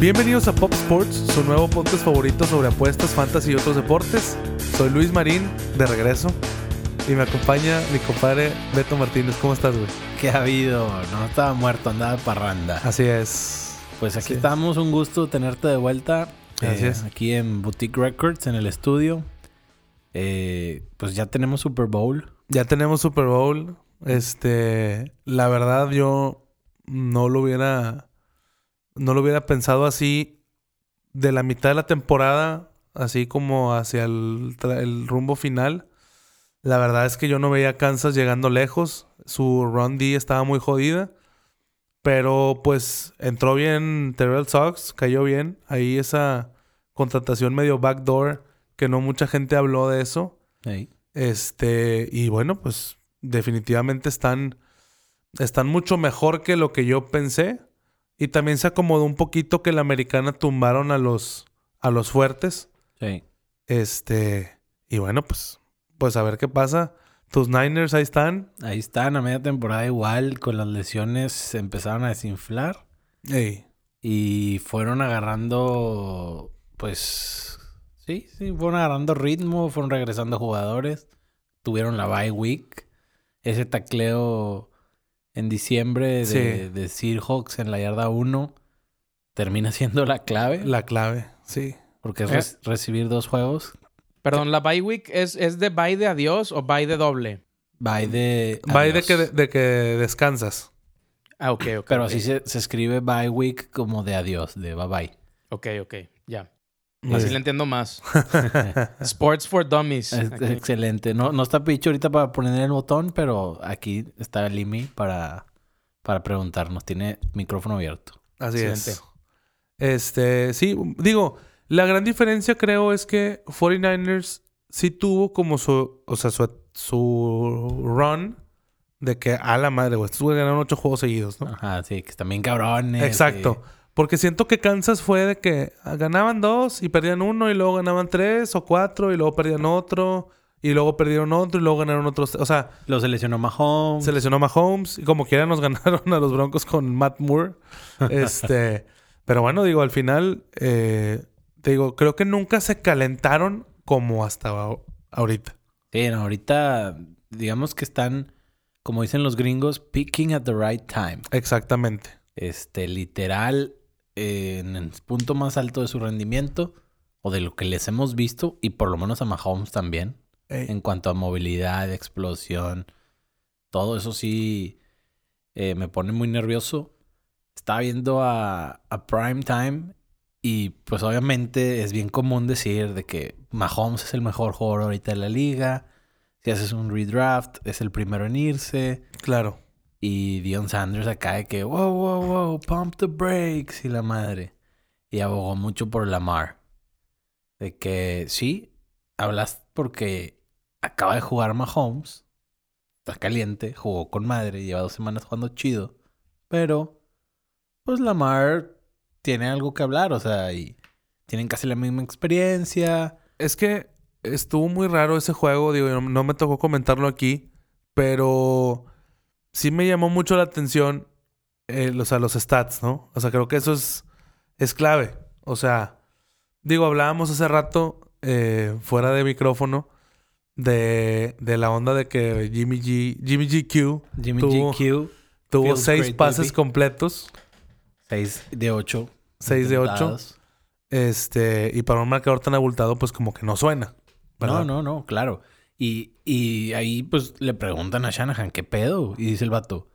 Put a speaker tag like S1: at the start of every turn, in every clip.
S1: Bienvenidos a Pop Sports, su nuevo podcast favorito sobre apuestas, fantasy y otros deportes. Soy Luis Marín, de regreso. Y me acompaña mi compadre Beto Martínez. ¿Cómo estás, güey?
S2: ¿Qué ha habido? No estaba muerto, andaba de parranda.
S1: Así es.
S2: Pues aquí estamos, un gusto tenerte de vuelta.
S1: Así
S2: eh,
S1: es.
S2: Aquí en Boutique Records, en el estudio. Eh, pues ya tenemos Super Bowl.
S1: Ya tenemos Super Bowl. Este, la verdad yo no lo hubiera no lo hubiera pensado así de la mitad de la temporada, así como hacia el, el rumbo final. La verdad es que yo no veía a Kansas llegando lejos. Su run D estaba muy jodida. Pero pues entró bien Terrell Sox, cayó bien. Ahí esa contratación medio backdoor, que no mucha gente habló de eso. Este, y bueno, pues definitivamente están, están mucho mejor que lo que yo pensé. Y también se acomodó un poquito que la americana tumbaron a los, a los fuertes.
S2: Sí.
S1: Este, y bueno, pues, pues a ver qué pasa. Tus Niners ahí están.
S2: Ahí están, a media temporada igual, con las lesiones se empezaron a desinflar.
S1: Ey,
S2: Y fueron agarrando, pues, sí, sí, fueron agarrando ritmo, fueron regresando jugadores, tuvieron la bye week, ese tacleo en diciembre de,
S1: Sí.
S2: de Seahawks en la yarda 1 termina siendo la clave,
S1: la clave, sí.
S2: porque es
S3: Eh.
S2: recibir dos juegos,
S3: Perdón, ¿la bye week es, es de bye de adiós o bye de doble?
S2: bye de...
S1: Va de
S2: adiós.
S1: que, de que descansas.
S3: Ah, ok, ok.
S2: Pero
S3: ok.
S2: así se, se escribe bye week como de adiós, de bye bye.
S3: Ok, ok, ya.
S1: Muy
S3: Así
S1: bien.
S3: le entiendo más. Sports for Dummies.
S2: Es-. Excelente. No, no está Picho ahorita para poner el botón, pero aquí está Limi para, para preguntarnos. Tiene micrófono abierto.
S1: Así
S3: Excelente.
S1: es. Este, sí, digo, la gran diferencia creo es que 49ers sí tuvo como su, o sea, su, su run de que a la madre, güey, estos güey ganaron ocho juegos seguidos, ¿no?
S2: Ajá, sí, que están bien cabrones.
S1: Exacto. Porque siento que Kansas fue de que ah, ganaban dos y perdían uno y luego ganaban tres o cuatro y luego perdían otro y luego perdieron otro y luego ganaron otros. O sea,
S2: Lo seleccionó Mahomes.
S1: se lesionó Mahomes y como quiera nos ganaron a los Broncos con Matt Moore. Este, pero bueno, digo, al final, eh, te digo, creo que nunca se calentaron como hasta ahorita.
S2: Sí, no, ahorita digamos que están, como dicen los gringos, picking at the right time.
S1: Exactamente.
S2: Este, literal, eh, en el punto más alto de su rendimiento, o de lo que les hemos visto, y por lo menos a Mahomes también.
S1: Ey,
S2: en cuanto a movilidad, explosión, todo eso sí eh, me pone muy nervioso. Estaba viendo a, a Prime Time y pues obviamente es bien común decir de que Mahomes es el mejor jugador ahorita de la liga. Si haces un redraft, es el primero en irse.
S1: claro.
S2: Y Dion Sanders acá de que, wow, wow, wow, pump the brakes y la madre. Y abogó mucho por Lamar. De que sí, hablas porque acaba de jugar Mahomes. Está caliente, jugó con madre, lleva dos semanas jugando chido. Pero, pues Lamar tiene algo que hablar, o sea, y tienen casi la misma experiencia.
S1: Es que estuvo muy raro ese juego, digo, no, no me tocó comentarlo aquí, pero sí me llamó mucho la atención, eh, o sea, los stats, ¿no? O sea, creo que eso es, es clave. O sea, digo, hablábamos hace rato, eh, fuera de micrófono, de, de la onda de que Jimmy G, Jimmy GQ
S2: Jimmy
S1: Tuvo-
S2: GQ,
S1: tuvo seis pases
S2: baby.
S1: completos,
S2: 6 de 8.
S1: 6 de 8, este, y para un marcador tan abultado, pues como que no suena. ¿verdad?
S2: No, no, no, claro. Y, y ahí pues le preguntan a Shanahan, ¿qué pedo? Y dice el vato,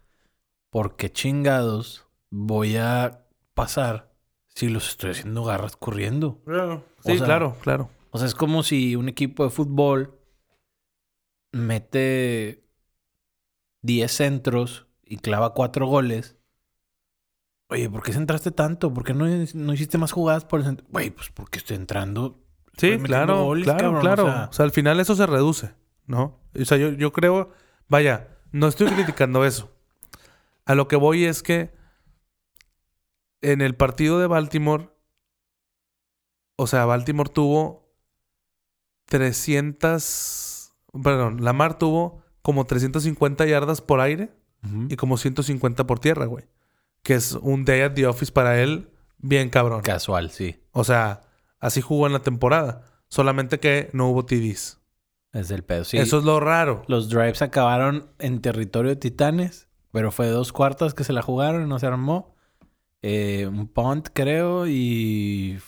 S2: ¿por qué chingados voy a pasar si los estoy haciendo garras corriendo?
S1: Claro.
S2: O
S1: Sí,
S2: sea,
S1: claro, claro.
S2: O sea, es como si un equipo de fútbol mete 10 centros y clava 4 goles. Oye, ¿por qué centraste tanto? ¿Por qué no, no hiciste más jugadas por el centro? Güey, pues porque estoy entrando.
S1: Sí,
S2: metiendo
S1: claro,
S2: goles,
S1: claro,
S2: cabrón, o
S1: claro.
S2: sea.
S1: O sea, al final eso se reduce, ¿no? O sea, yo, yo creo, vaya, no estoy criticando eso. A lo que voy es que en el partido de Baltimore, o sea, Baltimore tuvo 300, perdón, Lamar tuvo como 350 yardas por aire y como 150 por tierra, güey. Que es un day at the office para él bien cabrón.
S2: Casual, sí.
S1: O sea, así jugó en la temporada. Solamente que no hubo TDs.
S2: Es el pedo. Sí.
S1: Eso es lo raro.
S2: Los drives acabaron en territorio de Titanes, pero fue dos cuartas que se la jugaron y no se armó. Eh, un punt, creo, y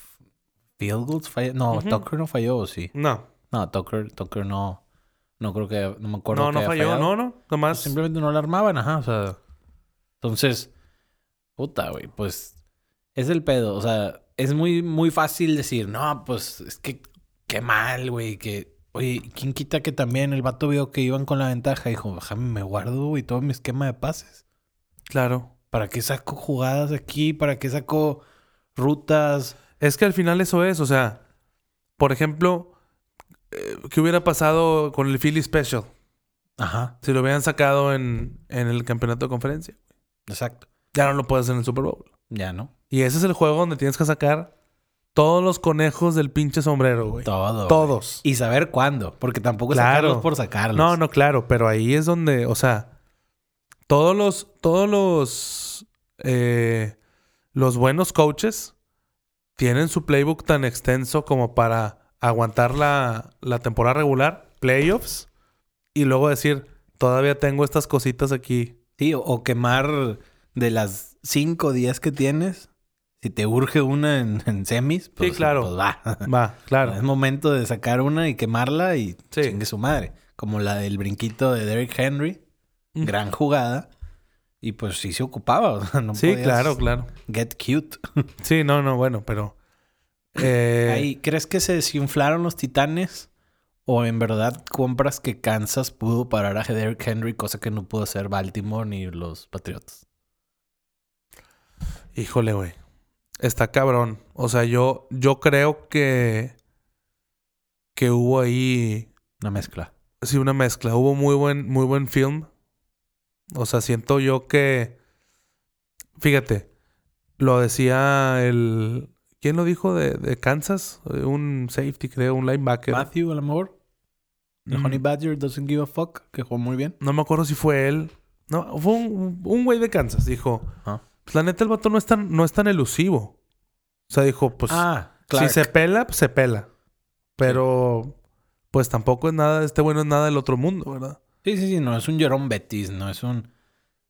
S2: field goals falló. No,
S1: Ujú.
S2: Tucker no falló, ¿o sí.
S1: No.
S2: No, Tucker, Tucker no. No creo que. No me acuerdo.
S1: No,
S2: que
S1: no
S2: haya
S1: falló.
S2: fallado.
S1: No, no. Nomás.
S2: Simplemente no la armaban, ajá. O sea. Entonces. Puta, güey. Pues. Es el pedo. O sea, es muy, muy fácil decir, no, pues es que qué mal, güey. Que. Oye, ¿quién quita que también el vato vio que iban con la ventaja? Dijo, déjame, me guardo, güey, todo mi esquema de pases.
S1: Claro.
S2: ¿Para qué saco jugadas aquí? ¿Para qué saco rutas?
S1: Es que al final eso es. O sea, por ejemplo, eh, ¿qué hubiera pasado con el Philly Special?
S2: Ajá,
S1: Si lo hubieran sacado en, en el campeonato de conferencia.
S2: exacto.
S1: Ya no lo puedes hacer en el Super Bowl.
S2: Ya, ¿no?
S1: Y ese es el juego donde tienes que sacar todos los conejos del pinche sombrero, güey.
S2: Todo. güey.
S1: Todos.
S2: Y saber cuándo. Porque tampoco es
S1: Claro.
S2: sacarlos por sacarlos.
S1: No, no, claro, pero ahí es donde, o sea, todos los, todos los, eh, los buenos coaches tienen su playbook tan extenso como para aguantar la, la temporada regular, playoffs, y luego decir, todavía tengo estas cositas aquí.
S2: Sí, o, o quemar de las 5 o 10 que tienes. Si te urge una en, en semis, pues,
S1: claro.
S2: pues va.
S1: Va,
S2: Es
S1: claro.
S2: momento de sacar una y quemarla y
S1: Sí.
S2: chingue su madre. Como la del brinquito de Derrick Henry.
S1: Mm.
S2: Gran jugada. Y pues sí se ocupaba. o sea, no
S1: Sí,
S2: podías
S1: claro, claro.
S2: Get cute.
S1: Sí, no, no, bueno, pero... eh,
S2: Ahí, ¿crees que se desinflaron los titanes? ¿O en verdad compras que Kansas pudo parar a Derrick Henry, cosa que no pudo hacer Baltimore ni los Patriots?
S1: Híjole, güey. Está cabrón. O sea, yo, yo creo que. Que hubo ahí.
S2: Una mezcla.
S1: Sí, una mezcla. Hubo muy buen, muy buen film. O sea, siento yo que. Fíjate. Lo decía el. ¿Quién lo dijo de, de Kansas? Un safety, creo, un linebacker.
S2: Matthew, a lo mejor. The
S1: Mm.
S2: Honey Badger doesn't give a fuck, que jugó muy bien.
S1: No me acuerdo si fue él. No, fue un un güey de Kansas. Dijo.
S2: Ajá.
S1: Pues la neta, el vato no es tan, no es tan elusivo. O sea, dijo, pues.
S2: ah.
S1: Si se pela, pues se pela. Pero, pues tampoco es nada, este bueno es nada del otro mundo, ¿verdad?
S2: Sí, sí, sí, no es un Jerome Bettis, no es un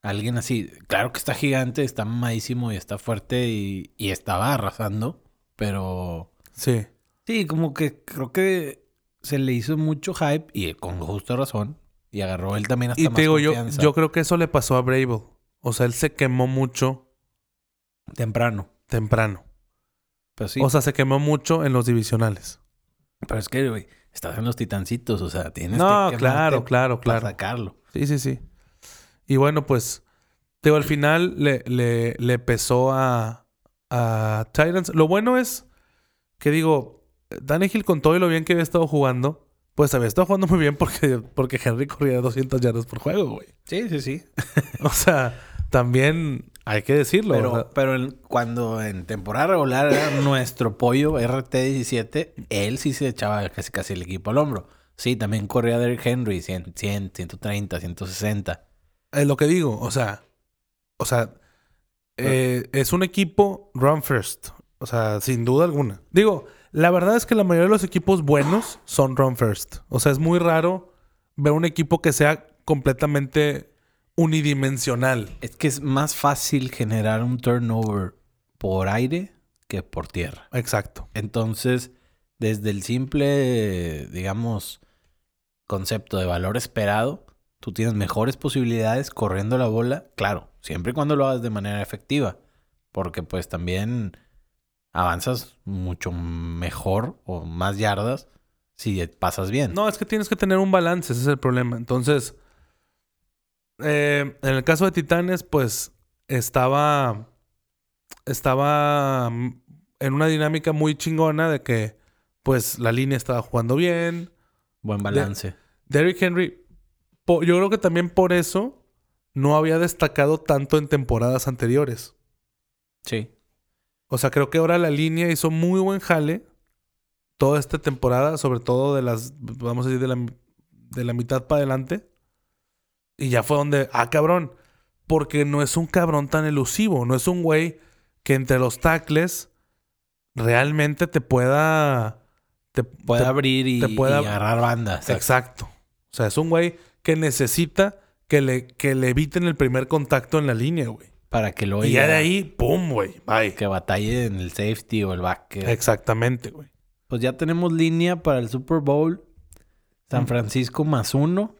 S2: alguien así. Claro que está gigante, está mamadísimo y está fuerte y, y estaba arrasando, pero
S1: Sí.
S2: sí, como que creo que se le hizo mucho hype y con justa razón y agarró él también hasta
S1: Y
S2: más
S1: te digo, yo creo que eso le pasó a Brable. O sea, él se quemó mucho
S2: temprano.
S1: temprano.
S2: Pero sí,
S1: O sea, se quemó mucho en los divisionales.
S2: pero es que güey, estás en los titancitos, o sea, tienes
S1: No,
S2: que
S1: claro,
S2: quemarte
S1: claro,
S2: para
S1: claro.
S2: sacarlo.
S1: Sí, sí, sí. Y bueno, pues, te digo, al final le, le, le pesó a, a Titans. Lo bueno es que digo, Hill con todo y lo bien que había estado jugando, pues había estado jugando muy bien porque, porque Henry corría 200 yardas por juego, güey.
S2: Sí, sí, sí.
S1: O sea, también hay que decirlo.
S2: Pero,
S1: o sea,
S2: pero en- cuando en temporada regular era nuestro pollo RT17, él sí se echaba casi casi el equipo al hombro. Sí, también corría Derrick Henry, 100, 100, 130, 160.
S1: es lo que digo. O sea, o sea, eh, es un equipo run first. O sea, sin duda alguna. Digo, la verdad es que la mayoría de los equipos buenos son run first. O sea, es muy raro ver un equipo que sea completamente unidimensional.
S2: Es que es más fácil generar un turnover por aire que por tierra.
S1: Exacto.
S2: Entonces, desde el simple, digamos, concepto de valor esperado, tú tienes mejores posibilidades corriendo la bola, claro, siempre y cuando lo hagas de manera efectiva, porque pues también avanzas mucho mejor o más yardas si pasas bien.
S1: No, es que tienes que tener un balance, ese es el problema. Entonces, eh, en el caso de Titanes, pues estaba, estaba en una dinámica muy chingona de que, pues, la línea estaba jugando bien.
S2: Buen balance.
S1: Derrick Henry, yo creo que también por eso no había destacado tanto en temporadas anteriores.
S2: Sí.
S1: O sea, creo que ahora la línea hizo muy buen jale toda esta temporada, sobre todo de las, vamos a decir, de la, de la mitad para adelante. Y ya fue donde, ah, cabrón, porque no es un cabrón tan elusivo, no es un güey que entre los tackles realmente te pueda... Te,
S2: Puede
S1: te-
S2: abrir y,
S1: te
S2: y agarrar bandas.
S1: Exacto. O sea, es un güey que necesita que le, que le eviten el primer contacto en la línea, güey.
S2: Para que lo
S1: Y ya de ahí, ¡pum, güey! Bye.
S2: Que batalle en el safety o el back.
S1: Exactamente, güey.
S2: Pues ya tenemos línea para el Super Bowl. San Francisco más uno.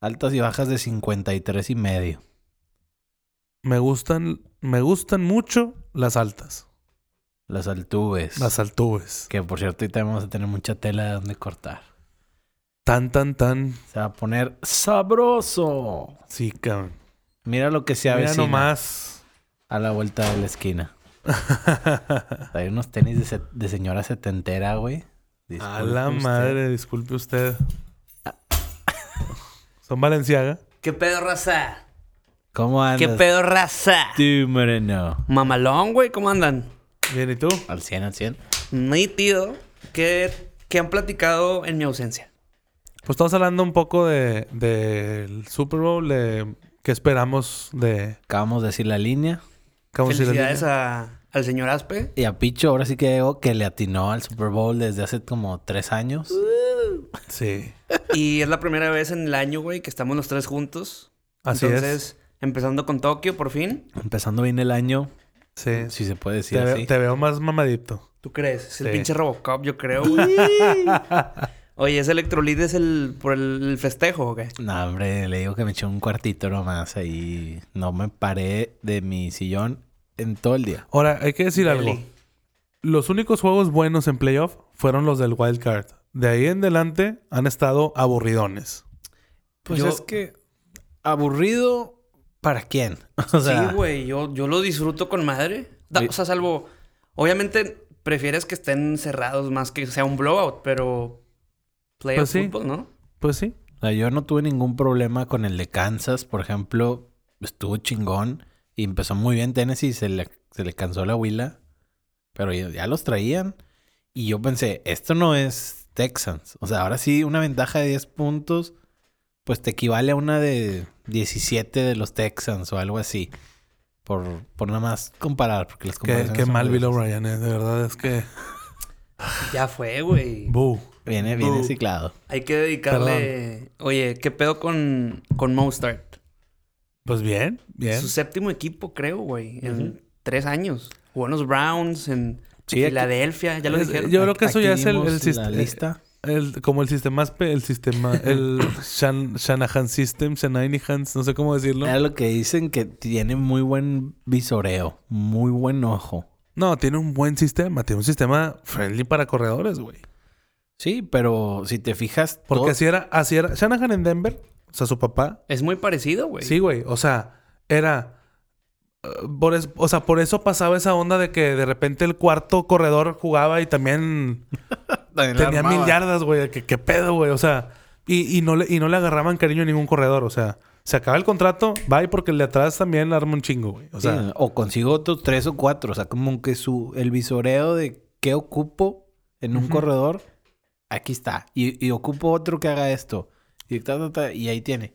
S2: Altas y bajas de 53 y medio.
S1: Me gustan, me gustan mucho las altas.
S2: Las altuves.
S1: Las altubes.
S2: Que por cierto, ahorita vamos a tener mucha tela de donde cortar.
S1: Tan, tan, tan.
S2: Se va a poner sabroso.
S1: Sí, cabrón.
S2: Mira lo que se
S1: Mira
S2: avecina
S1: nomás.
S2: a la vuelta de la esquina. Hay unos tenis de, se- de señora setentera, güey.
S1: A la
S2: usted.
S1: madre, disculpe usted. Son Valenciaga.
S4: ¿Qué pedo, raza?
S2: ¿Cómo andas?
S4: ¿Qué pedo, raza?
S2: Tú, moreno.
S4: Mamalón, güey, ¿cómo andan?
S1: Bien, ¿y tú?
S2: Al 100, al 100.
S4: Nítido. ¿Qué, qué han platicado en mi ausencia?
S1: Pues estamos hablando un poco de del Super Bowl, de qué esperamos de
S2: Acabamos de decir la línea.
S1: cómo se le
S4: Felicidades a- al señor Aspe.
S2: Y a Picho ahora sí que digo que le atinó al Super Bowl desde hace como tres años.
S1: Sí,
S4: Y es la primera vez en el año, güey, que estamos los tres juntos.
S1: así
S4: Entonces, empezando con Tokio, por fin.
S2: Empezando bien el año,
S1: es. Sí.
S2: si se puede decir
S1: Te,
S2: así.
S1: te veo más mamadito.
S4: ¿Tú crees? Es el pinche Robocop, yo creo, güey. Oye, ¿ese electrolit es el por el, el festejo o qué?
S2: No, hombre, le digo que me eché un cuartito nomás ahí. No me paré de mi sillón en todo el día.
S1: Ahora, hay que decir algo. Los únicos juegos buenos en playoff fueron los del Wild Card. De ahí en adelante han estado aburridones.
S2: Pues
S4: Yo-
S2: es que aburrido para quién? O sea,
S4: sí, güey, yo, yo lo disfruto con madre. Da-. O sea, salvo. Obviamente prefieres que estén cerrados más que sea un blowout, pero. Playoff
S1: Pues sí.
S4: football, ¿no?
S1: Pues sí.
S2: o sea, yo no tuve ningún problema con el de Kansas, por ejemplo, estuvo chingón y empezó muy bien Tennessee, se le, se le cansó la huila, pero ya, ya los traían y yo pensé, esto no es Texans, o sea, ahora sí una ventaja de 10 puntos, pues te equivale a una de 17 de los Texans o algo así, por, por nada más comparar, porque las
S1: Qué,
S2: comparaciones
S1: qué
S2: son
S1: mal Bill. O'Brien, eh. De verdad es que...
S4: Ya fue, güey.
S1: Boo.
S2: Viene, viene
S4: Uh.
S2: ciclado.
S4: Hay que dedicarle. Oye, ¿qué pedo con, con Mostart?
S1: Pues bien, bien.
S4: Su séptimo equipo, creo, güey. En tres años. Jugó en los Browns, en
S2: Sí, aquí-
S4: Filadelfia, ya lo
S1: Es-
S4: dijeron.
S1: yo creo que eso ya es el, el sistema.
S2: lista.
S1: El, como el sistema, el sistema, el Shan- Shanahan System, Shanahan's, no sé cómo decirlo.
S2: Era lo que dicen que tiene muy buen visoreo, muy buen ojo.
S1: No, tiene un buen sistema, tiene un sistema friendly para corredores, güey.
S2: Sí, pero si te fijas,
S1: Porque
S2: todo-
S1: así era, así era. Shanahan en Denver, o sea, su papá.
S4: Es muy parecido, güey.
S1: Sí, güey. O sea, era. Por es- o sea, por eso pasaba esa onda de que de repente el cuarto corredor jugaba y también tenía mil yardas, güey. ¿Qué, qué pedo, güey? O sea, y, y no le, y no le agarraban cariño a ningún corredor. O sea, se acaba el contrato, bye, porque el de atrás también le arma un chingo, güey. O
S2: Sí,
S1: sea,
S2: o consigo otros tres o cuatro. O sea, como que su el visoreo de qué ocupo en un corredor, aquí está. Y, y ocupo otro que haga esto. Y, ta, ta, ta, y ahí tiene.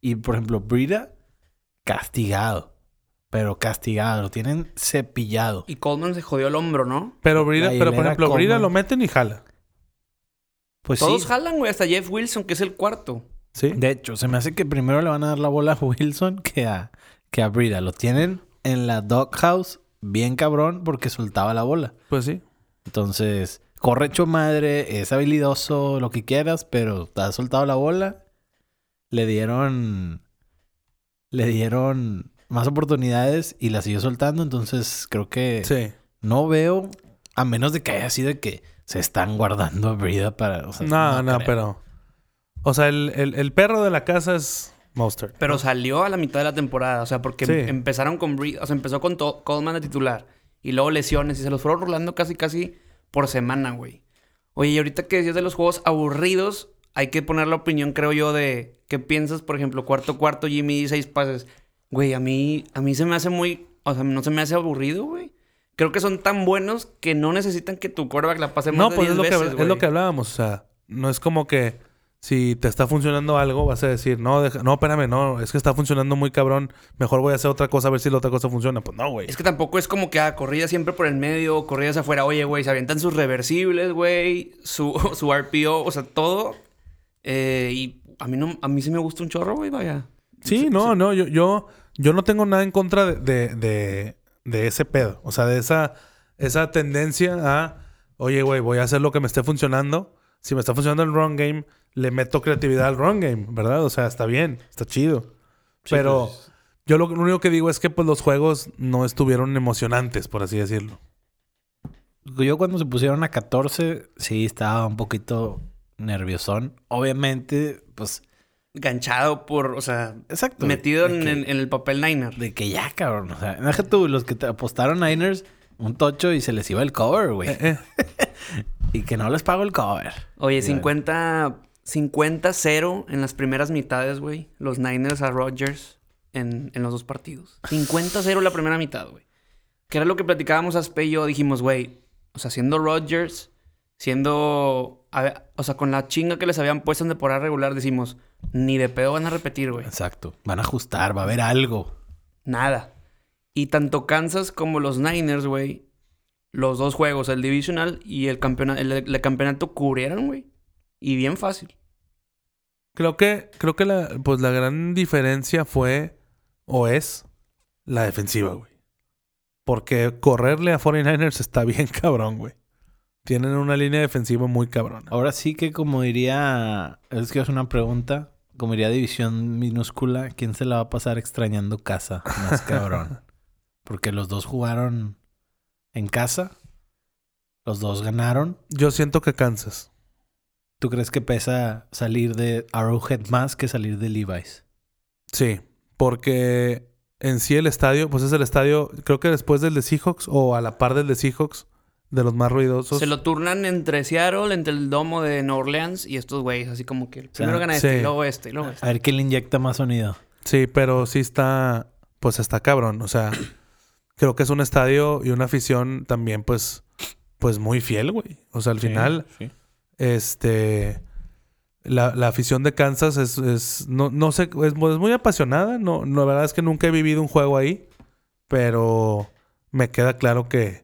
S2: Y por ejemplo, Brida, castigado. Pero castigado. Lo tienen cepillado.
S4: Y Coleman se jodió el hombro, ¿no?
S1: pero Brida, pero por ejemplo, Brida lo meten y jala.
S2: Pues
S4: Todos
S2: sí.
S4: jalan, güey. Hasta Jeff Wilson, que es el cuarto.
S1: Sí.
S2: De hecho, se me hace que primero le van a dar la bola a Wilson que a, que a Brida. Lo tienen en la doghouse bien cabrón porque soltaba la bola.
S1: Pues sí.
S2: Entonces, corre hecho madre, es habilidoso, lo que quieras, pero te ha soltado la bola. Le dieron. Le dieron más oportunidades y la siguió soltando. Entonces, creo que
S1: Sí.
S2: no veo, a menos de que haya sido de que se están guardando a Brida para. o sea,
S1: No, no, pero. O sea, el, el- el perro de la casa es Monster.
S4: Pero salió a la mitad de la temporada. O sea, porque
S1: Sí.
S4: empezaron con... Breed- O sea, empezó con to- Coleman de titular. Y luego lesiones. Y se los fueron rolando casi, casi por semana, güey. Oye, y ahorita que decías de los juegos aburridos... Hay que poner la opinión, creo yo, de... ¿Qué piensas? Por ejemplo, cuarto, cuarto, Jimmy, seis pases. Güey, a mí... A mí se me hace muy... O sea, no se me hace aburrido, güey. Creo que son tan buenos que no necesitan que tu quarterback la pase más
S1: No,
S4: de
S1: pues
S4: 10
S1: es lo, que,
S4: veces,
S1: es lo que hablábamos. O sea, no es como que si te está funcionando algo, vas a decir, no, deja- no, espérame, no, es que está funcionando muy cabrón. Mejor voy a hacer otra cosa a ver si la otra cosa funciona. Pues no, güey.
S4: Es que tampoco es como que ah, corridas siempre por el medio, corridas afuera. Oye, güey, se avientan sus reversibles, güey, su, su RPO, o sea, todo. Eh, y a mí no, a mí sí me gusta un chorro, güey, vaya.
S1: Sí, no, no, yo, yo, yo no tengo nada en contra de, de, de- de ese pedo. O sea, de esa, esa tendencia a, oye, güey, voy a hacer lo que me esté funcionando. Si me está funcionando el run game, le meto creatividad al run game, ¿verdad? O sea, está bien, está chido. Pero yo lo, lo único que digo es que pues los juegos no estuvieron emocionantes, por así decirlo.
S2: Yo cuando se pusieron a 14, sí estaba un poquito nerviosón. Obviamente, pues...
S4: Ganchado por, o sea,
S2: Exacto.
S4: metido en,
S2: que-
S4: en- en el papel Niner.
S2: De que ya, cabrón. O sea, deja tú, los que te apostaron Niners, un tocho y se les iba el cover, güey.
S1: Eh, eh.
S2: Y que no les pago el cover.
S4: Oye,
S2: Ya.
S4: 50 50-0 en las primeras mitades, güey. Los Niners a Rodgers en, en los dos partidos. 50-0 la primera mitad, güey. Que era lo que platicábamos Aspe y yo. Dijimos, güey, o sea, siendo Rodgers, siendo... a o sea, con la chinga que les habían puesto en temporada regular, decimos, ni de pedo van a repetir, güey.
S2: Exacto. Van a ajustar, va a haber algo.
S4: Nada. Y tanto Kansas como los Niners, güey, los dos juegos, el divisional y el, campeona- el, el campeonato cubrieron, güey. Y bien fácil.
S1: Creo que, creo que la, pues la gran diferencia fue, o es, la defensiva, güey. Porque correrle a 49ers está bien cabrón, güey. Tienen una línea defensiva muy cabrona.
S2: Ahora sí que como diría... Es que es una pregunta. Como diría División Minúscula, ¿quién se la va a pasar extrañando casa? Más cabrón. Porque los dos jugaron en casa. Los dos ganaron.
S1: Yo siento que Kansas.
S2: ¿Tú crees que pesa salir de Arrowhead más que salir de Levi's?
S1: Sí, porque en sí el estadio, pues es el estadio, creo que después del de Seahawks o a la par del de Seahawks, de los más ruidosos.
S4: Se lo turnan entre Seattle, entre el domo de Nueva Orleans y estos güeyes. Así como que primero gana este,
S1: sí.
S4: y luego este, y luego este.
S2: A ver quién le inyecta más sonido.
S1: Sí, pero sí está, pues está cabrón. O sea, creo que es un estadio y una afición también, pues, pues muy fiel, güey. O sea, al final, este, la, la afición de Kansas es, es no, no sé, es, es muy apasionada. No, no, la verdad es que nunca he vivido un juego ahí, pero me queda claro que,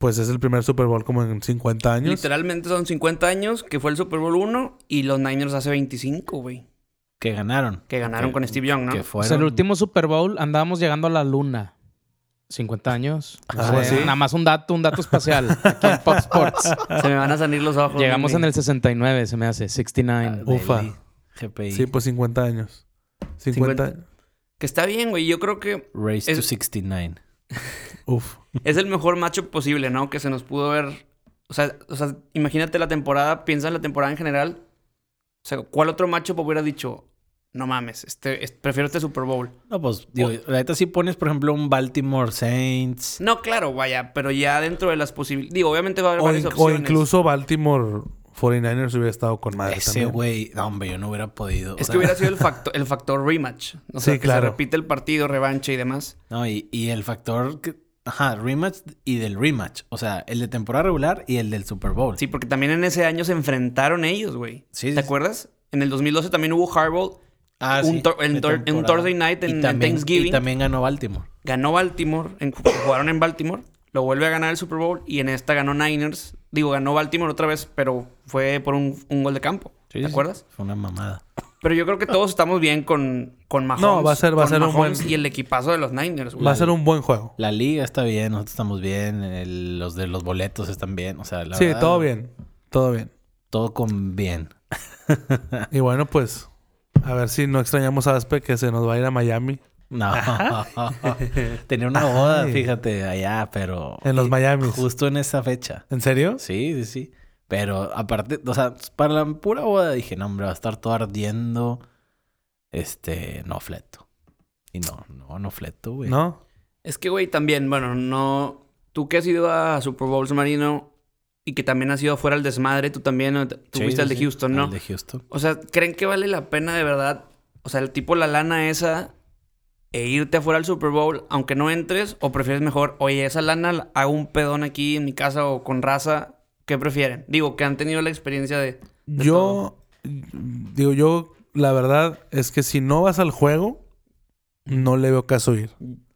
S1: pues, es el primer Super Bowl como en 50 años.
S4: Literalmente son 50 años, que fue el Super Bowl 1 y los Niners hace 25, güey.
S2: Que ganaron.
S4: Que ganaron
S2: Ok.
S4: con Steve Young, ¿no?
S2: Que
S3: O
S2: fueron...
S3: sea, el último Super Bowl andábamos llegando a la luna. 50 años. No
S1: Algo
S3: sé,
S1: así.
S3: Nada más un dato, un dato espacial. Aquí en Pop Sports.
S4: Se me van a salir los ojos.
S3: Llegamos en el 69, se me hace. 69.
S1: Ufa.
S2: Daily, GPI.
S1: Sí, pues 50 años. 50.
S4: Que está bien, güey. Yo creo que
S2: Race
S4: es-
S2: to 69.
S1: Uf.
S4: Es el mejor macho posible, ¿no? Que se nos pudo ver. O sea, o sea, imagínate la temporada, piensa en la temporada en general. O sea, ¿cuál otro macho hubiera dicho? No mames, este, es- prefiero este Super Bowl.
S2: No, pues, digo, la neta si pones, por ejemplo, un Baltimore Saints.
S4: No, claro, vaya, pero ya dentro de las posibilidades. Digo, obviamente va a haber
S1: O,
S4: varias
S1: in- o
S4: opciones.
S1: incluso Baltimore 49ers hubiera estado con madre
S2: Ese güey, no, hombre, yo no hubiera podido.
S4: Es
S2: o
S4: que
S2: sea,
S4: hubiera sido el factor, el factor rematch. O sea,
S1: Sí,
S4: que
S1: claro.
S4: se repite el partido, revancha y demás.
S2: No, y, y el factor que. Ajá, rematch y del rematch. O sea, el de temporada regular y el del Super Bowl.
S4: Sí, porque también en ese año se enfrentaron ellos, güey.
S2: Sí,
S4: ¿Te
S2: sí,
S4: acuerdas? En el 2012 también hubo Harbaugh.
S2: Ah,
S4: un
S2: sí,
S4: en un. Thursday night en- Thanksgiving.
S2: Y también ganó Baltimore.
S4: Ganó Baltimore, en- jugaron en Baltimore, lo vuelve a ganar el Super Bowl y en esta ganó Niners. Digo, ganó Baltimore otra vez, pero fue por un, un gol de campo.
S2: Sí,
S4: ¿Te acuerdas?
S2: Fue una mamada.
S4: Pero yo creo que todos estamos bien con, con Mahomes.
S1: No, va a ser- va a
S4: con
S1: ser un buen-
S4: Y el equipazo de los Niners, güey.
S1: Va a ser un buen juego.
S2: La liga está bien, nosotros estamos bien, el- los de los boletos están bien. O sea, la
S1: sí,
S2: verdad,
S1: todo bien. Todo bien.
S2: Todo con bien.
S1: Y bueno, pues, a ver si no extrañamos a Aspe que se nos va a ir a Miami.
S2: No. Tenía una boda,
S1: Ay.
S2: fíjate, allá, pero.
S1: En los Miamis.
S2: Justo en esa fecha.
S1: ¿En serio?
S2: Sí, sí, sí. Pero aparte, o sea, para la pura boda dije, no, hombre, va a estar todo ardiendo. Este, no fleto. Y no, no, no fleto, güey.
S1: ¿No?
S4: Es que, güey, también, bueno, no. Tú que has ido a Super Bowls, Marino, y que también has ido afuera al desmadre, tú también, ¿no? tú
S2: Sí,
S4: fuiste
S2: sí,
S4: al de Houston, ¿no?
S2: Al de Houston.
S4: O sea, ¿creen que vale la pena de verdad? O sea, el tipo la lana esa e irte afuera al Super Bowl, aunque no entres, o prefieres mejor, oye, esa lana la- hago un pedón aquí en mi casa o con raza, ¿qué prefieren? Digo, que han tenido la experiencia de. de todo.
S1: Yo, digo, yo, la verdad es que si no vas al juego, no le veo caso ir.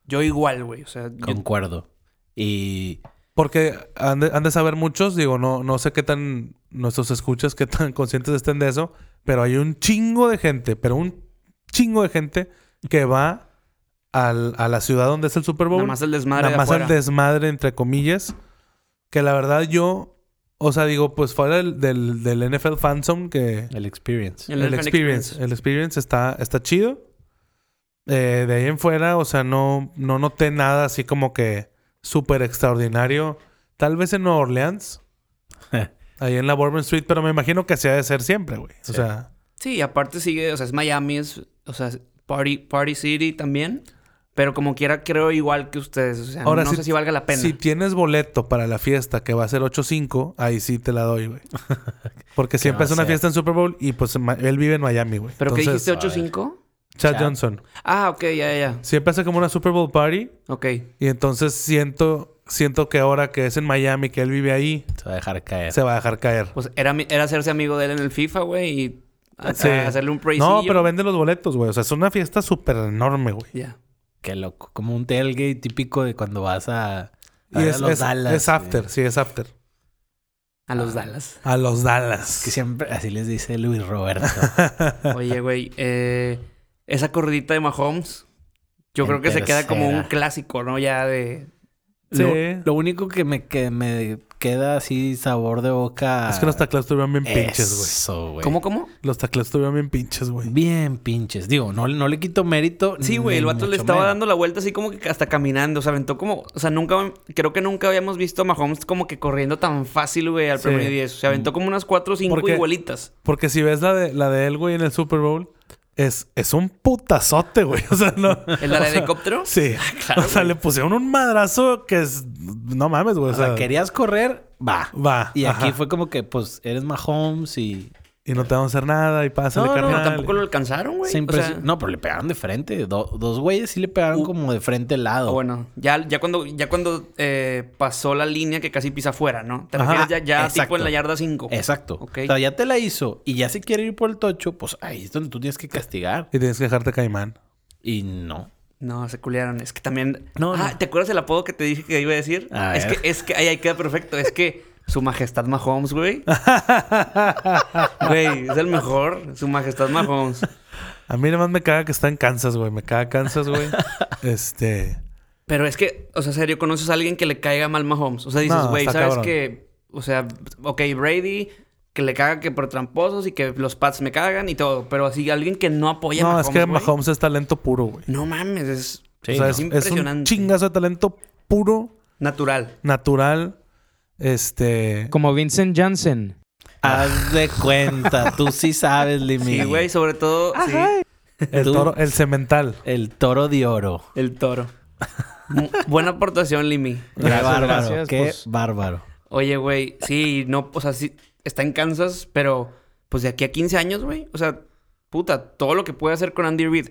S4: Yo igual, güey. O sea, yo-
S2: Concuerdo. Y
S1: Porque han de, han de saber muchos, digo, no, no sé qué tan nuestros escuchas, qué tan conscientes estén de eso, pero hay un chingo de gente, pero un chingo de gente que va al- a la ciudad donde es el Super Bowl.
S4: nada más el desmadre
S1: nada
S4: de
S1: más el
S4: afuera.
S1: desmadre, entre comillas. Que la verdad yo, o sea, digo, pues fuera del, del, del NFL Fanzone, que
S2: el experience.
S4: El
S1: el,
S4: NFL
S1: experience,
S4: Experience.
S1: el experience está, está chido. Eh, de ahí en fuera, o sea, no, no noté nada así como que súper extraordinario. Tal vez en Nueva Orleans, ahí en la Bourbon Street, pero me imagino que así ha de ser siempre, güey. O
S2: Sí.
S1: sea,
S4: Sí, y aparte sigue, o sea, es Miami, es, o sea, es Party, Party City también. Pero como quiera, creo igual que ustedes. O sea,
S1: Ahora,
S4: no
S1: si-
S4: sé si valga la pena.
S1: si tienes boleto para la fiesta que va a ser 8-5, ahí sí te la doy, güey. Porque siempre es una fiesta en Super Bowl y pues él vive en Miami, güey.
S4: ¿Pero qué dijiste? ¿8-5?
S1: Chad
S2: Chad.
S1: Johnson.
S4: Ah, ok, ya, ya, ya.
S1: Siempre hace como una Super Bowl party
S4: Ok.
S1: y entonces siento, siento que ahora que es en Miami, que él vive ahí,
S2: Se va a dejar caer.
S1: se va a dejar caer.
S4: Pues era, mi- era hacerse amigo de él en el FIFA, güey, y a-
S1: Sí.
S4: hacerle un praise.
S1: No, pero vende los boletos, güey. O sea, es una fiesta súper enorme, güey.
S4: Ya.
S2: Qué loco. Como un tailgate típico de cuando vas a, a
S1: Y
S2: ver
S1: es,
S2: a los
S1: es-
S2: Dallas.
S1: es after,
S2: eh.
S1: sí, es after.
S4: A los Dallas.
S1: A los Dallas.
S2: Que siempre así les dice Luis Roberto.
S4: Oye, güey, eh, esa corridita de Mahomes, yo
S2: En
S4: creo que se queda como un clásico, ¿no? Ya de...
S1: Sí.
S2: Lo, lo único que me, que me queda así sabor de boca.
S1: Es que los tacleos estuvieron bien pinches, güey.
S2: Eso, güey.
S4: ¿Cómo, cómo?
S1: Los tacleos estuvieron bien pinches, güey.
S2: Bien pinches. Digo, no, no le quito mérito.
S4: Sí, güey, el vato le estaba dando la vuelta así como que hasta caminando. O sea, aventó como... O sea, nunca... Creo que nunca habíamos visto a Mahomes como que corriendo tan fácil, güey, al
S1: Sí.
S4: primer 10. O sea, aventó como unas 4 o 5
S1: Porque-
S4: igualitas.
S1: Porque si ves la de, la de él, güey, en el Super Bowl, es, es un putazote, güey. O sea, no.
S4: ¿El del helicóptero?
S1: Sí.
S4: claro,
S1: o sea,
S4: güey.
S1: le pusieron un madrazo que es. No mames, güey.
S2: O sea, querías correr, va.
S1: Va.
S2: Y aquí
S1: ajá.
S2: fue como que, pues, eres Mahomes y...
S1: Y no te vamos a hacer nada y pásale,
S2: No, no,
S1: carnal.
S4: Pero tampoco lo alcanzaron, güey.
S2: se
S4: O sea,
S2: No, pero le pegaron de frente. Do- dos güeyes sí le pegaron
S4: Uh.
S2: como de frente al lado.
S4: Ah, bueno, ya, ya cuando, ya cuando eh, pasó la línea que casi pisa afuera, ¿no? Te
S1: Ajá,
S4: refieres ya, ya tipo en la yarda 5.
S2: Exacto.
S4: Ok.
S2: O sea, ya te la hizo y ya se quiere ir por el tocho, pues ahí es donde tú tienes que castigar.
S1: Y tienes que dejarte caimán.
S2: Y no.
S4: No, se culearon. Es que también.
S2: No,
S4: ah,
S2: no.
S4: ¿te acuerdas el apodo que te dije que iba a decir?
S2: A
S4: es
S2: ver.
S4: que, es que ahí, ahí queda perfecto. Es que su majestad Mahomes, güey. Güey, es el mejor. Su majestad Mahomes.
S1: A mí nada más me caga que está en Kansas, güey. Me caga Kansas, güey. este.
S4: Pero es que, o sea, serio, conoces a alguien que le caiga mal Mahomes. O sea, dices,
S1: No,
S4: güey, ¿sabes
S1: cabrón.
S4: que O sea, ok, Brady, que le caga que por tramposos y que los Pats me cagan y todo. Pero así, alguien que no apoya a
S1: No,
S4: Mahomes.
S1: es que Mahomes es talento puro, güey.
S4: No mames, es,
S2: Sí,
S1: o sea,
S2: no.
S1: es,
S4: es
S1: es un
S4: impresionante.
S1: chingazo de talento puro,
S4: natural.
S1: natural. Este.
S3: Como Vincent Janssen.
S2: Haz de cuenta. tú sí sabes, Limi.
S4: Sí, güey, sobre todo. Sí,
S1: El toro, el cemental.
S2: El toro de oro.
S4: el toro. Buena aportación, Limi.
S2: Qué
S3: Gracias,
S2: bárbaro.
S3: gracias,
S2: qué
S3: pues.
S2: bárbaro.
S4: Oye, güey, sí, no, o sea, sí, está en Kansas, pero pues de aquí a 15 años, güey, o sea, puta, todo lo que puede hacer con Andy Reid,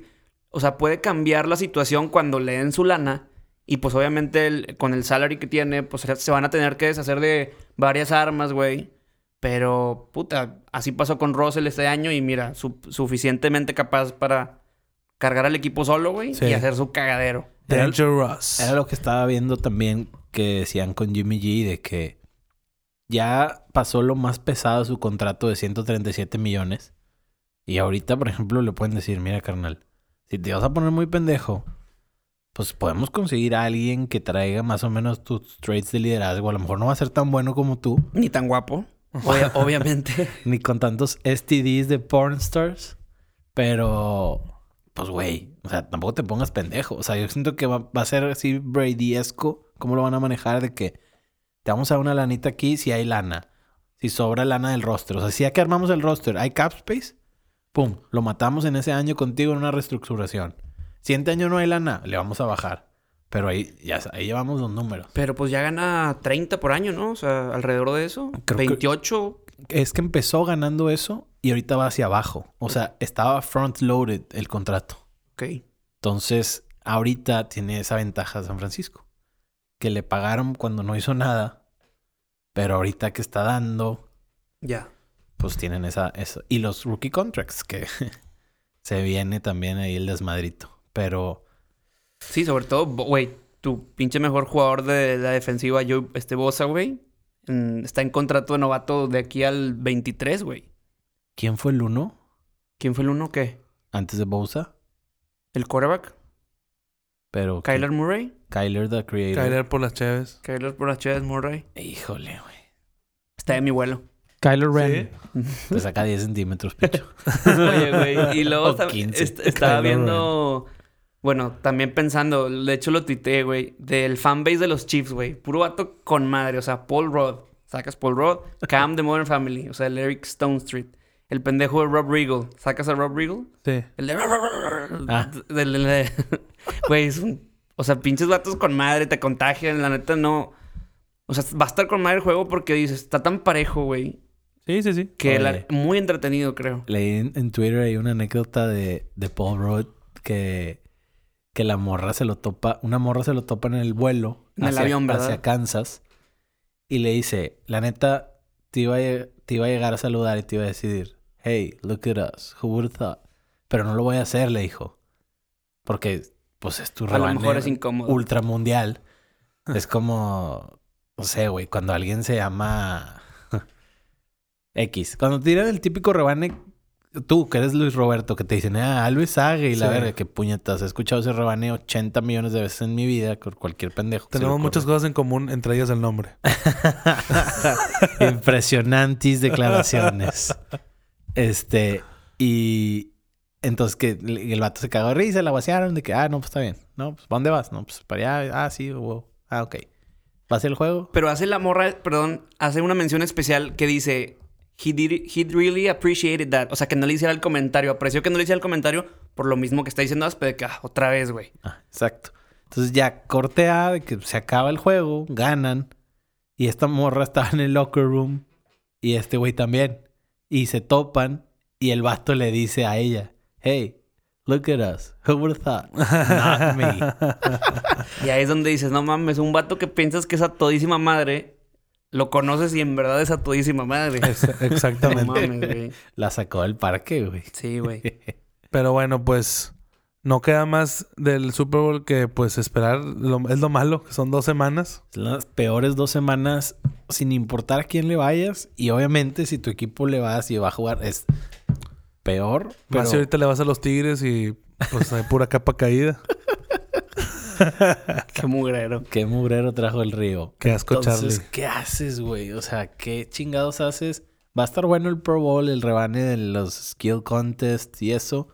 S4: o sea, puede cambiar la situación cuando le den su lana y pues obviamente el- con el salary que tiene, pues se van a tener que deshacer de varias armas, güey. Pero, puta, así pasó con Russell este año y mira, su- suficientemente capaz para cargar al equipo solo, güey,
S1: Sí.
S4: y hacer su cagadero.
S2: Era-
S1: Dangerous.
S2: Era lo que estaba viendo también que decían con Jimmy G de que ya pasó lo más pesado su contrato de 137 millones. Y ahorita, por ejemplo, le pueden decir, mira, carnal, si te vas a poner muy pendejo, pues podemos conseguir a alguien que traiga más o menos tus traits de liderazgo. A lo mejor no va a ser tan bueno como tú,
S4: Ni tan guapo, obvia- obviamente.
S2: ni con tantos STDs de porn stars, pero pues güey, o sea, tampoco te pongas pendejo. O sea, yo siento que va, va a ser así Brady-esco, cómo lo van a manejar de que te vamos a dar una lanita aquí si hay lana, si sobra lana del roster. O sea, si ya que armamos el roster, hay cap space, pum, lo matamos en ese año contigo en una reestructuración. Siguiente año no hay lana, le vamos a bajar. Pero ahí, ya, ahí llevamos los números.
S4: Pero pues ya gana 30 por año, ¿no? O sea, alrededor de eso.
S2: Creo que-
S4: 28.
S2: Es que empezó ganando eso y ahorita va hacia abajo. O sea, estaba front loaded el contrato.
S4: Ok.
S2: Entonces, ahorita tiene esa ventaja San Francisco. Que le pagaron cuando no hizo nada. Pero ahorita que está dando,
S4: Ya.
S2: pues tienen esa, eso. Y los rookie contracts, que se viene también ahí el desmadrito. Pero
S4: Sí, sobre todo, güey, tu pinche mejor jugador de la defensiva, yo, este Bosa, güey, está en contrato de novato de aquí al 23, güey.
S2: ¿quién fue el uno
S4: ¿Quién fue el uno qué?
S2: antes de Bosa?
S4: ¿El quarterback?
S2: Pero
S4: ¿Kyler Murray?
S2: Kyler the Creator.
S1: Kyler por las Cheves.
S4: Kyler por las Chaves Murray.
S2: Híjole, güey.
S4: Está de mi vuelo.
S3: Kyler Ren.
S2: Te saca 10 centímetros, picho.
S4: Oye, güey. Y luego
S2: O
S4: tam-
S2: 15.
S4: est- estaba viendo. Bueno, también pensando, de hecho lo tuiteé, güey, del fanbase de los Chiefs, güey. Puro vato con madre, o sea, Paul Rudd. Sacas Paul Rudd, Cam de Modern Family, o sea, el Eric Stone Street. El pendejo de Rob Riggle. ¿Sacas a Rob Riggle?
S1: Sí.
S4: El de...
S2: Ah.
S4: del- del de- Güey, es un... O sea, pinches vatos con madre, te contagian, la neta no... O sea, va a estar con madre el juego porque dices, está tan parejo, güey,
S1: Sí, sí, sí.
S4: que la- muy entretenido, creo.
S2: Leí en, en Twitter hay una anécdota de, de Paul Rudd que, que la morra se lo topa, una morra se lo topa en el vuelo
S4: En el avión, ¿verdad?
S2: hacia Kansas y le dice, la neta, te iba, a, te iba a llegar a saludar y te iba a decir, hey, look at us, who would have thought? Pero no lo voy a hacer, le dijo. Porque, pues, es tu
S4: A lo
S2: rebane
S4: mejor es incómodo.
S2: ultramundial. es como, no sé, güey, cuando alguien se llama X. Cuando te tiran el típico rebane, tú, que eres Luis Roberto, que te dicen, ah, Luis Sague y la
S1: Sí.
S2: verga, que puñetas. He escuchado ese rebane 80 millones de veces en mi vida con cualquier pendejo.
S1: Tenemos muchas cosas en común, entre ellas el nombre.
S2: Impresionantes declaraciones. Este, y entonces que el vato se cagó de risa, la vaciaron de que, ah, no, pues está bien. No, pues, ¿para dónde vas? No, pues para allá. Ah, sí, wow. Ah, ok. ¿Vas el juego?
S4: Pero hace la morra, perdón, hace una mención especial que dice, he, did, he really appreciated that. O sea, que no le hiciera el comentario. Apreció que no le hiciera el comentario por lo mismo que está diciendo Aspe, de que ah, otra vez, güey.
S2: Ah, exacto. Entonces ya corte A de que se acaba el juego, ganan. Y esta morra estaba en el locker room. Y este güey también. Y se topan. Y el vato le dice a ella, hey, look at us. Who would have thought? Not me.
S4: Y ahí es donde dices, no mames, un vato que piensas que es a todísima madre, lo conoces y en verdad es a todísima madre.
S1: Ex-
S4: No
S1: Exactamente.
S4: mames, güey.
S2: La sacó del parque, güey.
S4: Sí, güey.
S1: Pero bueno, pues no queda más del Super Bowl que pues esperar. Lo- es lo malo, que son dos semanas.
S2: Son las peores dos semanas sin importar a quién le vayas. Y obviamente si tu equipo le vas y va a jugar es peor. Pero
S1: Más si ahorita le vas a los Tigres y pues hay pura capa caída.
S4: Qué mugrero.
S2: qué mugrero trajo el río.
S1: Qué asco,
S2: Entonces,
S1: Charlie.
S2: ¿qué haces, güey? O sea, ¿qué chingados haces? Va a estar bueno el Pro Bowl, el rebane de los skill contests y eso.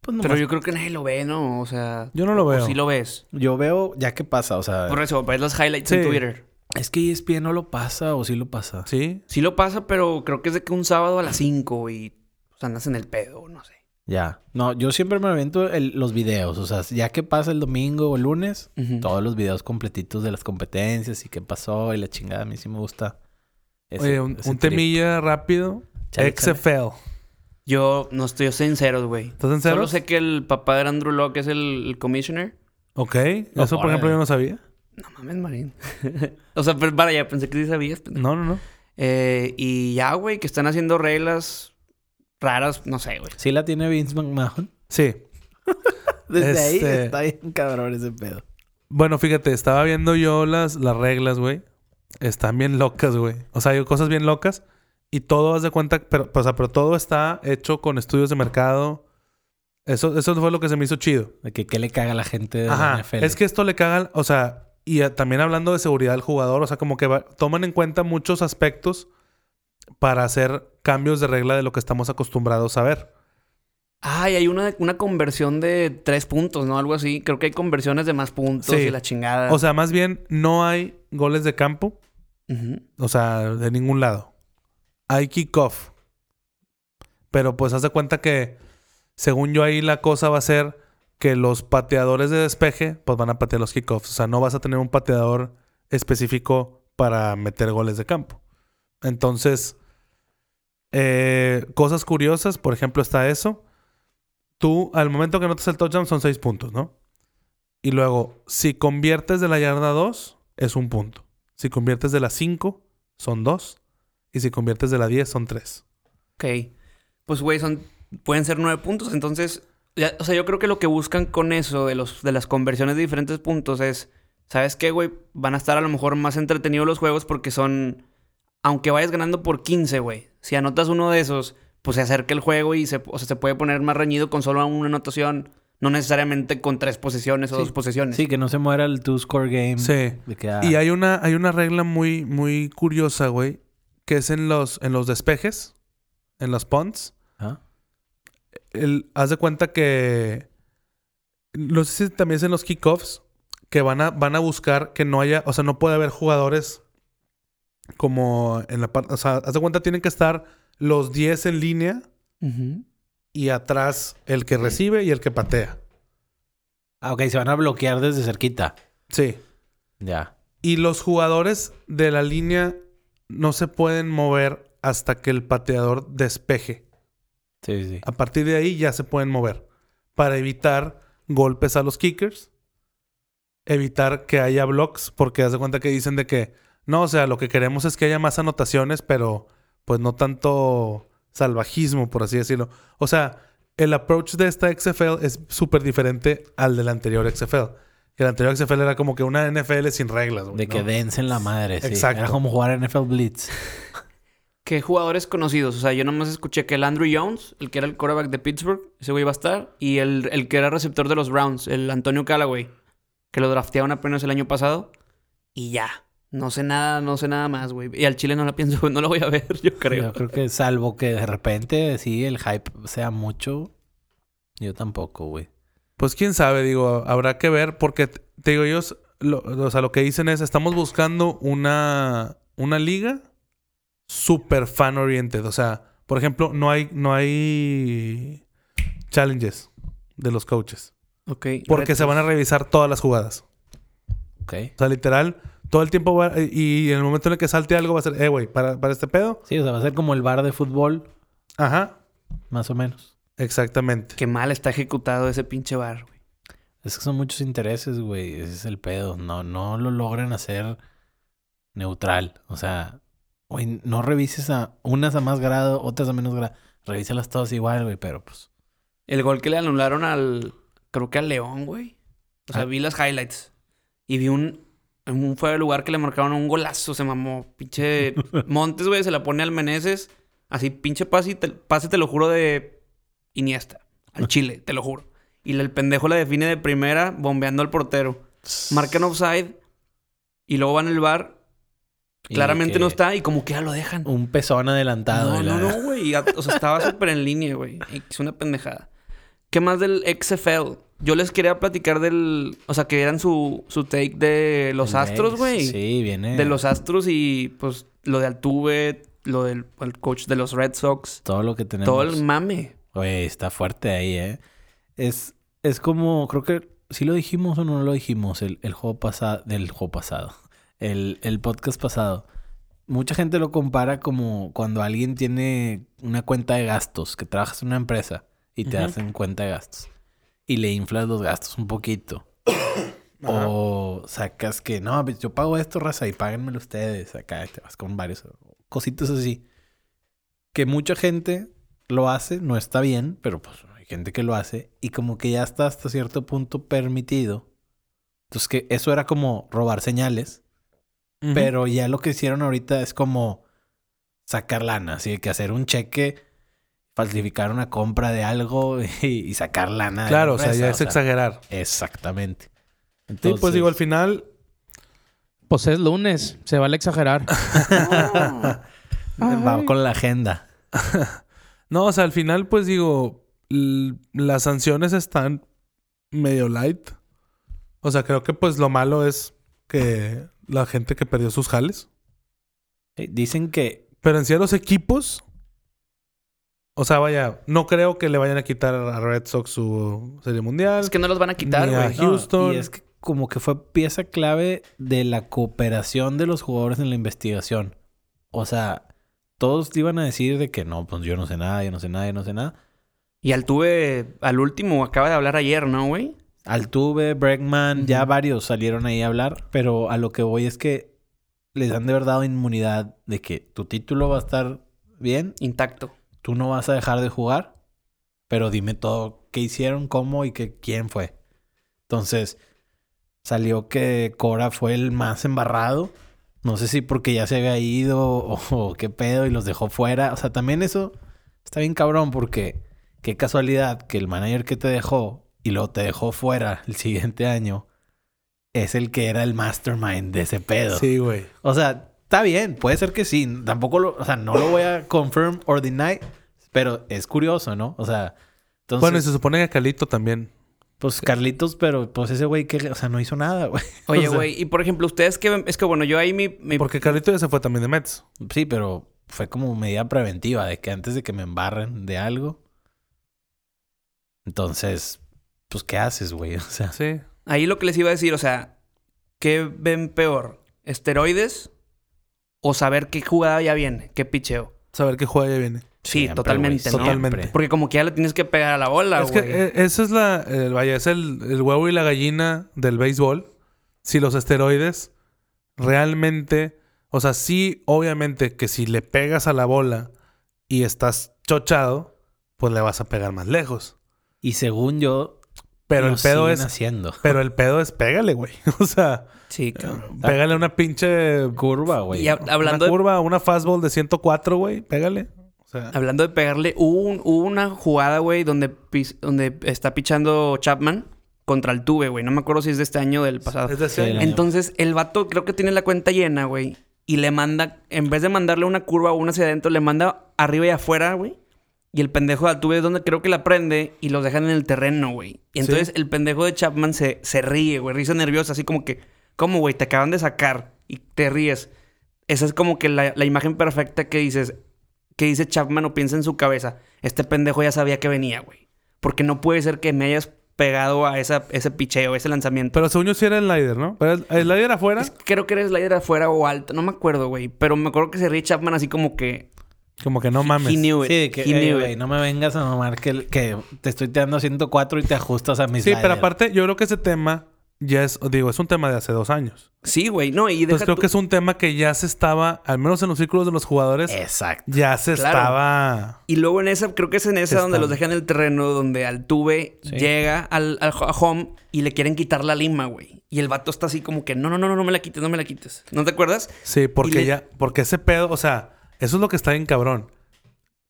S2: Pues
S4: Pero
S2: nomás-
S4: yo creo que nadie lo ve, ¿no? O sea...
S1: Yo no lo
S4: o
S1: veo.
S4: sí lo ves.
S2: yo veo ya qué pasa. O sea,
S4: Por eso, ves los highlights en. Twitter.
S2: es que ESPN no lo pasa o sí lo pasa.
S1: Sí.
S4: Sí lo pasa, pero creo que es de que un sábado a las 5 y pues, andas en el pedo, no sé.
S2: Ya. No, yo siempre me avento el- los videos. O sea, ya que pasa el domingo o el lunes, todos los videos completitos de las competencias y qué pasó y la chingada. A mí sí me gusta. ese-
S1: Oye, un,
S2: ese
S1: un temilla rápido.
S2: Chale, chale.
S1: XFL.
S4: Yo no estoy sincero, güey.
S1: ¿Estás en
S4: Solo sé que el papá de Andrew Locke es el, el commissioner.
S1: Ok. Eso, por ejemplo, yo no sabía.
S4: No mames, Marín. o sea, pero para ya pensé que sí sabías.
S1: No, no, no.
S4: Eh, y ya, güey, que están haciendo reglas raras, no sé, güey.
S2: ¿Sí la tiene Vince McMahon?
S1: Sí.
S2: Desde ahí
S1: Este-
S2: está bien cabrón ese pedo.
S1: Bueno, fíjate, estaba viendo yo las, las reglas, güey. Están bien locas, güey. O sea, hay cosas bien locas. Y todo, haz de cuenta, pero, o sea, pero todo está hecho con estudios de mercado. Eso, eso fue lo que se me hizo chido.
S2: De que qué le caga a la gente de la
S1: Ajá.
S2: NFL.
S1: Es que esto le cagan, o sea, y a- también hablando de seguridad del jugador, o sea, como que va- toman en cuenta muchos aspectos para hacer cambios de regla de lo que estamos acostumbrados a ver.
S4: Ay, hay una, una conversión de tres puntos, ¿no? Algo así. Creo que hay conversiones de más puntos
S1: Sí.
S4: y la chingada.
S1: O sea, más bien no hay goles de campo, o sea, de ningún lado. Hay kickoff. Pero pues haz de cuenta que, según yo ahí la cosa va a ser que los pateadores de despeje, pues van a patear los kickoffs. O sea, no vas a tener un pateador específico para meter goles de campo. Entonces, eh, cosas curiosas, por ejemplo, está eso. Tú, al momento que notas el touchdown, son seis puntos, ¿no? Y luego, si conviertes de la yarda 2, es un punto. Si conviertes de la 5, son dos. Y si conviertes de la 10, son tres.
S4: Ok. Pues, güey, son... Pueden ser nueve puntos. Entonces, o sea, yo creo que lo que buscan con eso de, los, de las conversiones de diferentes puntos es... ¿Sabes qué, güey? Van a estar a lo mejor más entretenidos los juegos porque son... Aunque vayas ganando por 15, güey. Si anotas uno de esos, pues se acerca el juego y se, o sea, se puede poner más reñido con solo una anotación. No necesariamente con tres posesiones o
S2: Sí.
S4: dos posesiones.
S2: Sí, que no se muera el two-score game.
S1: Sí.
S2: De que, ah,
S1: Y hay una, hay una regla muy, muy curiosa, güey, que es en los, en los despejes, en los punts.
S2: ajá.
S1: El, haz de cuenta que. No sé si también es en los kickoffs. Que van a, van a buscar que no haya. O sea, no puede haber jugadores como en la parte. O sea, haz de cuenta, tienen que estar los 10 en línea y atrás el que recibe y el que patea.
S2: Ah, ok, se van a bloquear desde cerquita.
S1: Sí.
S2: Ya.
S1: Y los jugadores de la línea no se pueden mover hasta que el pateador despeje.
S2: Sí, sí.
S1: A partir de ahí ya se pueden mover. Para evitar golpes a los kickers. Evitar que haya blocks. Porque haz de cuenta que dicen de que. No, o sea, lo que queremos es que haya más anotaciones, pero pues no tanto salvajismo, por así decirlo. O sea, el approach de esta XFL es súper diferente al del anterior XFL. Que el anterior XFL era como que una NFL sin reglas. güey,
S2: De que
S1: ¿no?
S2: dense en la madre, sí.
S1: Exacto.
S2: Era como jugar NFL Blitz.
S4: ¿Qué jugadores conocidos? O sea, yo nomás escuché que el Andrew Jones, el que era el quarterback de Pittsburgh, ese güey iba a estar. Y el, el que era receptor de los Browns, el Antonio Callaway, que lo draftearon apenas el año pasado. Y ya. No sé nada, no sé nada más, güey. Y al Chile no la pienso, no lo voy a ver, yo creo.
S2: Yo creo que salvo que de repente sí el hype sea mucho. Yo tampoco, güey.
S1: Pues quién sabe, digo, habrá que ver, porque te digo, ellos, lo, o sea, lo que dicen es, estamos buscando una, una liga super fan oriented. O sea, por ejemplo, no hay, no hay challenges de los coaches.
S4: Ok.
S1: Porque se van a revisar todas las jugadas.
S2: Ok.
S1: O sea, literal, todo el tiempo va, y en el momento en el que salte algo va a ser, eh, güey, para, para este pedo.
S2: Sí, o sea, va a ser como el bar de fútbol,
S1: Ajá,
S2: más o menos.
S1: exactamente.
S4: Qué mal está ejecutado ese pinche bar, güey.
S2: Es que son muchos intereses, güey. Ese es el pedo. No, no lo logran hacer neutral. O sea, güey, no revises a unas a más grado, otras a menos grado. Revísalas todas igual, güey, pero pues.
S4: El gol que le anularon al. Creo que al León, güey. O sea,
S2: Ah.
S4: vi las highlights. Y vi un. En un fuera de lugar que le marcaron un golazo. Se mamó. Pinche Montes, güey. Se la pone al Meneses. Así, pinche pase, te, pase, te lo juro, de Iniesta. Al Chile, te lo juro. Y el pendejo la define de primera, bombeando al portero. Marcan offside. Y luego van al bar. Claramente no está. Y como que ya lo dejan.
S2: Un pezón adelantado.
S4: No, no, no, güey. O sea, estaba súper en línea, güey. Es una pendejada. ¿Qué más del XFL? Yo les quería platicar del... O sea, que eran su, su take de los
S2: El
S4: Astros, güey.
S2: Sí, viene.
S4: De los Astros y, pues, lo de Altuve, lo del el coach de los Red Sox.
S2: Todo lo que tenemos.
S4: Todo el mame.
S2: Güey, está fuerte ahí, ¿eh? Es, es como, creo que sí lo dijimos o no lo dijimos el, el juego pasado, del juego pasado, el, el podcast pasado. Mucha gente lo compara como cuando alguien tiene una cuenta de gastos, que trabajas en una empresa y te hacen cuenta de gastos y le inflas los gastos un poquito.
S1: Ajá.
S2: O sacas que, no, pues yo pago esto, raza, y páguenmelo ustedes. Acá te vas con varios cositas así. Que mucha gente lo hace, no está bien, pero pues hay gente que lo hace. Y como que ya está hasta cierto punto permitido. Entonces que eso era como robar señales. Pero ya lo que hicieron ahorita es como sacar lana. Así que hacer un cheque, falsificar una compra de algo y, y sacar lana. de la
S1: Claro, o sea, ya es exagerar.
S2: Exactamente.
S1: Sí, pues
S2: Entonces-
S1: digo, al final,
S3: Pues es lunes, se vale exagerar.
S2: Va con la agenda.
S1: No, o sea, al final, pues digo, las sanciones están medio light. O sea, creo que pues lo malo es que la gente que perdió sus jales.
S2: Eh, Dicen que
S1: Pero en sí a los equipos, o sea, vaya, no creo que le vayan a quitar a Red Sox su serie mundial.
S4: Es que no los van a quitar,
S1: Ni a
S4: güey.
S1: Houston.
S2: y es que como que fue pieza clave de la cooperación de los jugadores en la investigación. O sea, todos iban a decir de que no, pues yo no sé nada, yo no sé nada, yo no sé nada.
S4: Y Altuve, al último, acaba de hablar ayer, ¿no, güey?
S2: Altuve, Bregman, ya varios salieron ahí a hablar, pero a lo que voy es que les han de verdad dado inmunidad de que tu título va a estar bien,
S4: Intacto.
S2: Tú no vas a dejar de jugar, pero dime todo qué hicieron, cómo y que, quién fue. Entonces, salió que Cora fue el más embarrado. No sé si porque ya se había ido o, o qué pedo y los dejó fuera. O sea, también eso está bien cabrón porque qué casualidad que el manager que te dejó y luego te dejó fuera el siguiente año es el que era el mastermind de ese pedo.
S1: Sí, güey.
S2: O sea, está bien, puede ser que sí. Tampoco lo, o sea, no lo voy a confirm or deny, pero es curioso, ¿no? O sea, entonces,
S1: Bueno, y se supone que Calito también.
S2: pues Carlitos, pero pues ese güey que, o sea, no hizo nada, güey.
S4: Oye,
S2: O sea,
S4: güey, y por ejemplo, ustedes que... Es que bueno, yo ahí mi... mi-
S1: Porque Carlito ya se fue también de Mets.
S2: Sí, pero fue como medida preventiva de que antes de que me embarren de algo. Entonces, pues, ¿qué haces, güey? O sea,
S1: Sí.
S4: Ahí lo que les iba a decir, o sea, ¿qué ven peor? ¿Esteroides o saber qué jugada ya viene? ¿Qué picheo?
S1: Saber qué juega ya viene.
S4: Sí,
S2: siempre,
S4: totalmente, ¿no?
S1: Totalmente.
S4: Porque como que ya le tienes que pegar a la bola,
S1: es que
S4: güey.
S1: eh, esa es la... eh, vaya, es el, el huevo y la gallina del béisbol. Si los esteroides realmente... O sea, sí, obviamente que si le pegas a la bola y estás chochado, pues le vas a pegar más lejos.
S2: y según yo,
S1: Pero
S2: lo
S1: el pedo
S2: siguen
S1: es...
S2: haciendo.
S1: Pero el pedo es pégale, güey. O sea,
S4: Sí, cabrón.
S1: pégale una pinche...
S2: Curva, güey.
S4: Y hab- hablando
S1: una
S4: de,
S1: curva, una fastball de 104, güey. Pégale. O sea,
S4: hablando de pegarle, hubo, un- hubo una jugada, güey, donde, donde está pichando Chapman contra el Tuve, güey. No me acuerdo si es de este año o del pasado.
S1: es de
S2: Sí, el año-
S4: Entonces, el vato creo que tiene la cuenta llena, güey. Y le manda, en vez de mandarle una curva o una hacia adentro, le manda arriba y afuera, güey. Y el pendejo de Altuve es donde creo que la prende y los dejan en el terreno, güey. Y entonces
S1: Sí.
S4: el pendejo de Chapman se, se ríe, güey. Risa nerviosa, así como que, ¿cómo, güey? Te acaban de sacar y te ríes. Esa es como que la, la imagen perfecta que dices, que dice Chapman o piensa en su cabeza. Este pendejo ya sabía que venía, güey. Porque no puede ser que me hayas pegado a esa, ese picheo, ese lanzamiento.
S1: Pero según yo sí era el slider, ¿no? Pero el, el slider afuera,
S4: Es- creo que eres slider afuera o alto, no me acuerdo, güey. Pero me acuerdo que se ríe Chapman así como que.
S1: como que no mames.
S4: He knew it.
S2: Sí, que,
S4: He
S2: "Ey,
S4: knew
S2: güey,
S4: it".
S2: no me vengas a mamar que, que te estoy tirando 104 y te ajustas a mis
S1: Sí, pero aparte, yo creo que ese tema ya es, digo, es un tema de hace dos años.
S4: Sí, güey. No, y deja
S1: Entonces creo
S4: tú-
S1: que es un tema que ya se estaba, al menos en los círculos de los jugadores,
S2: Exacto.
S1: ya se
S4: Claro.
S1: estaba.
S4: Y luego en esa, creo que es en esa donde los dejan en el terreno, donde Altuve
S2: Sí.
S4: llega al, al a home y le quieren quitar la lima, güey. Y el vato está así como que, no, no, no, no, no me la quites, no me la quites. ¿No te acuerdas?
S1: Sí, porque
S4: le-
S1: ya, porque ese pedo, o sea, eso es lo que está bien cabrón.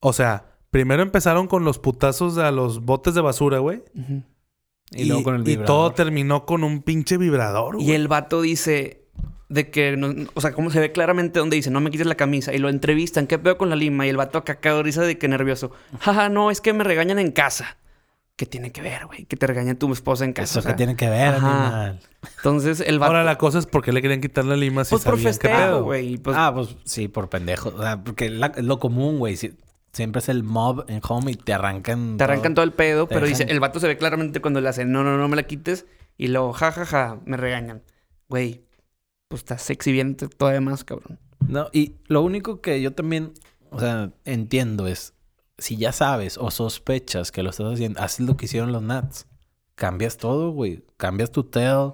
S1: O sea, primero empezaron con los putazos a los botes de basura, güey.
S2: Y, luego con el
S1: y
S2: vibrador.
S1: todo terminó con un pinche vibrador, güey.
S4: Y el vato dice de que, no- o sea, como se ve claramente donde dice, no me quites la camisa. Y lo entrevistan, ¿qué pedo con la lima? Y el vato acá de risa de que nervioso. Jaja, no, es que me regañan en casa. ¿Qué tiene que ver, güey? Que te regaña tu esposa en casa.
S2: Eso
S4: o sea.
S2: que tiene que ver,
S4: ajá.
S2: animal.
S4: Entonces el vato...
S1: Ahora la cosa es por qué le querían quitar la lima si
S4: pues por
S1: pedo.
S4: güey. Pues,
S2: ah, pues sí, por pendejo. O sea, porque la- es lo común, güey. Si- siempre es el mob en home y te arrancan.
S4: Te arrancan todo el pedo, pero
S2: dejan-
S4: dice, el vato se ve claramente cuando le hacen, no, no, no me la quites. Y luego, ja, ja, ja, me regañan. Güey, pues estás exhibiendo todavía más, cabrón.
S2: No, y lo único que yo también, o sea, entiendo es, si ya sabes o sospechas que lo estás haciendo, haces lo que hicieron los Nats. Cambias todo, güey. Cambias tu tail,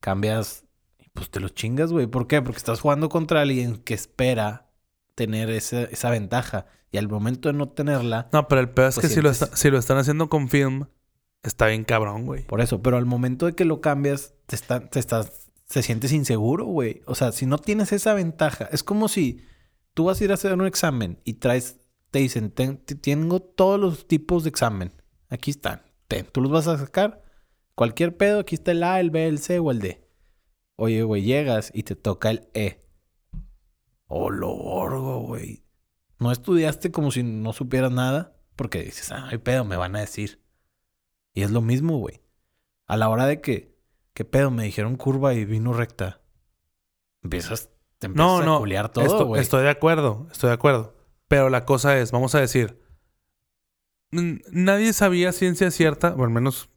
S2: cambias, y pues te lo chingas, güey. ¿Por qué? Porque estás jugando contra alguien que espera tener esa, esa ventaja. Y al momento de no tenerla,
S1: No, pero el peor es
S2: Pues
S1: que si lo, está- si lo están haciendo con film, está bien cabrón, güey.
S2: por eso, pero al momento de que lo cambias, te, está, te estás, te sientes inseguro, güey. O sea, si no tienes esa ventaja, es como si tú vas a ir a hacer un examen y traes, te dicen, "Ten- te- tengo todos los tipos de examen. Aquí están. Ten, tú los vas a sacar. Cualquier pedo, aquí está el A, el B, el C o el D. Oye, güey, llegas y te toca el E. Oh, lo orgo, güey. No estudiaste como si no supieras nada, porque dices, ah, hay pedo, me van a decir. Y es lo mismo, güey. A la hora de que, ¿qué pedo? Me dijeron curva y vino recta. Empiezas, te empiezas
S1: No,
S2: a
S1: no.
S2: culiar todo, güey.
S1: estoy de acuerdo, estoy de acuerdo. Pero la cosa es, vamos a decir, nadie sabía ciencia cierta, o al menos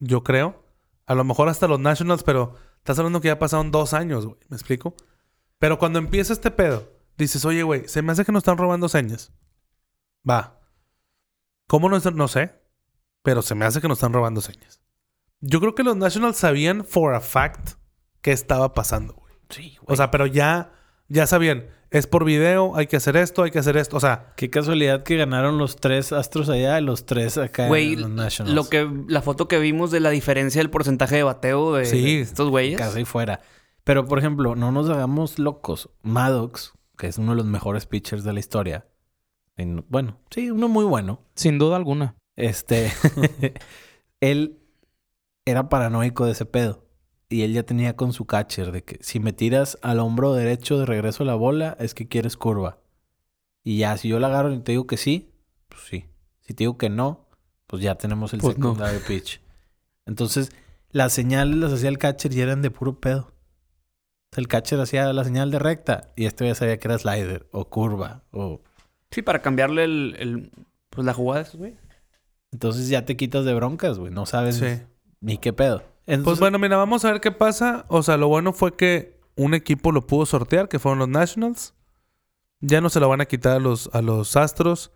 S1: yo creo. A lo mejor hasta los Nationals, pero estás hablando que ya pasaron dos años, güey. ¿Me explico? Pero cuando empieza este pedo, dices, oye, güey, se me hace que nos están robando señas. Va. ¿Cómo no, no sé? Pero se me hace que nos están robando señas. Yo creo que los Nationals sabían for a fact qué estaba pasando, güey.
S2: Sí, güey.
S1: O sea, pero ya, ya sabían, es por video, hay que hacer esto, hay que hacer esto. O sea,
S2: Qué casualidad que ganaron los tres astros allá y los tres acá
S4: Güey,
S2: en los Nationals.
S4: lo que, la foto que vimos de la diferencia del porcentaje de bateo de,
S1: Sí.
S4: de estos güeyes.
S2: Casi fuera. Pero, por ejemplo, no nos hagamos locos. Maddox, que es uno de los mejores pitchers de la historia. en- bueno, sí, uno muy bueno.
S3: Sin duda alguna.
S2: Este, él era paranoico de ese pedo. Y él ya tenía con su catcher de que si me tiras al hombro derecho de regreso a la bola, es que quieres curva. Y ya, si yo la agarro y te digo que sí, pues sí. Si te digo que no, pues ya tenemos el
S4: Pues no.
S2: secondary pitch. Entonces, las señales las hacía el catcher y eran de puro pedo. El catcher hacía la señal de recta y este ya sabía que era slider o curva o
S4: Sí, para cambiarle el, el- pues la jugada, güey.
S2: Entonces ya te quitas de broncas, güey. No sabes
S1: sí.
S2: ni qué pedo.
S1: Pues bueno, mira, vamos a ver qué pasa. O sea, lo bueno fue que un equipo lo pudo sortear, que fueron los Nationals. Ya no se lo van a quitar a los, a los Astros.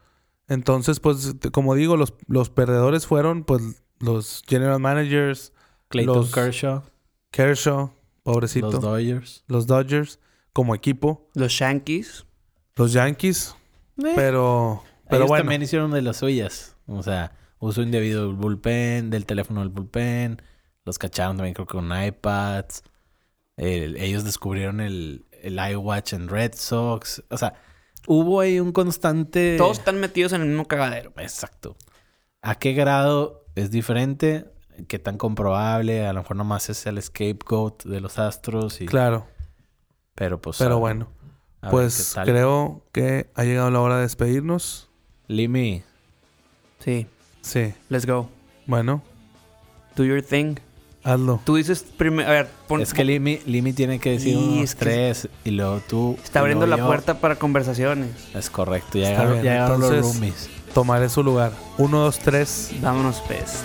S1: Entonces, pues, como digo, los, los perdedores fueron, pues, los General Managers,
S2: Clayton
S1: los-
S2: Kershaw,
S1: Kershaw, pobrecito,
S2: los
S1: los,
S2: Dodgers.
S1: Dodgers, como equipo,
S4: Los Yankees.
S1: los Yankees,
S2: Eh,
S1: pero, pero
S2: ellos
S1: bueno.
S2: también hicieron de las suyas. O sea, uso indebido del bullpen, del teléfono del bullpen. Los cacharon también creo que con iPads. El- ellos descubrieron el, el iWatch en Red Sox. O sea, hubo ahí un constante...
S4: Todos están metidos en el mismo cagadero.
S2: Exacto. ¿A qué grado es diferente? ¿Qué tan comprobable? A lo mejor nomás es el scapegoat de los astros. Y...
S1: Claro,
S2: Pero pues...
S1: pero
S2: a-
S1: bueno.
S2: a
S1: Pues creo que ha llegado la hora de despedirnos.
S2: Limi,
S4: Sí,
S1: Sí,
S4: let's go.
S1: bueno,
S4: Do your thing.
S1: hazlo.
S4: Tú dices primero, a ver, pon-
S2: es que Limi, Limi tiene que decir
S4: Y
S2: unos
S4: es que-
S2: tres y luego tú...
S4: está abriendo la
S2: yo.
S4: puerta para conversaciones.
S2: Es correcto, ya llegaron,
S1: bien,
S2: ya llegaron los roomies.
S1: Tomaré su lugar. Uno, dos, tres.
S4: Vámonos, pez.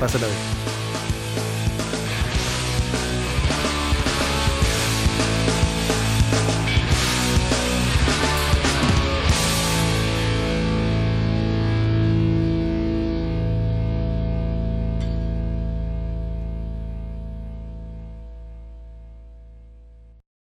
S1: Pásala bien.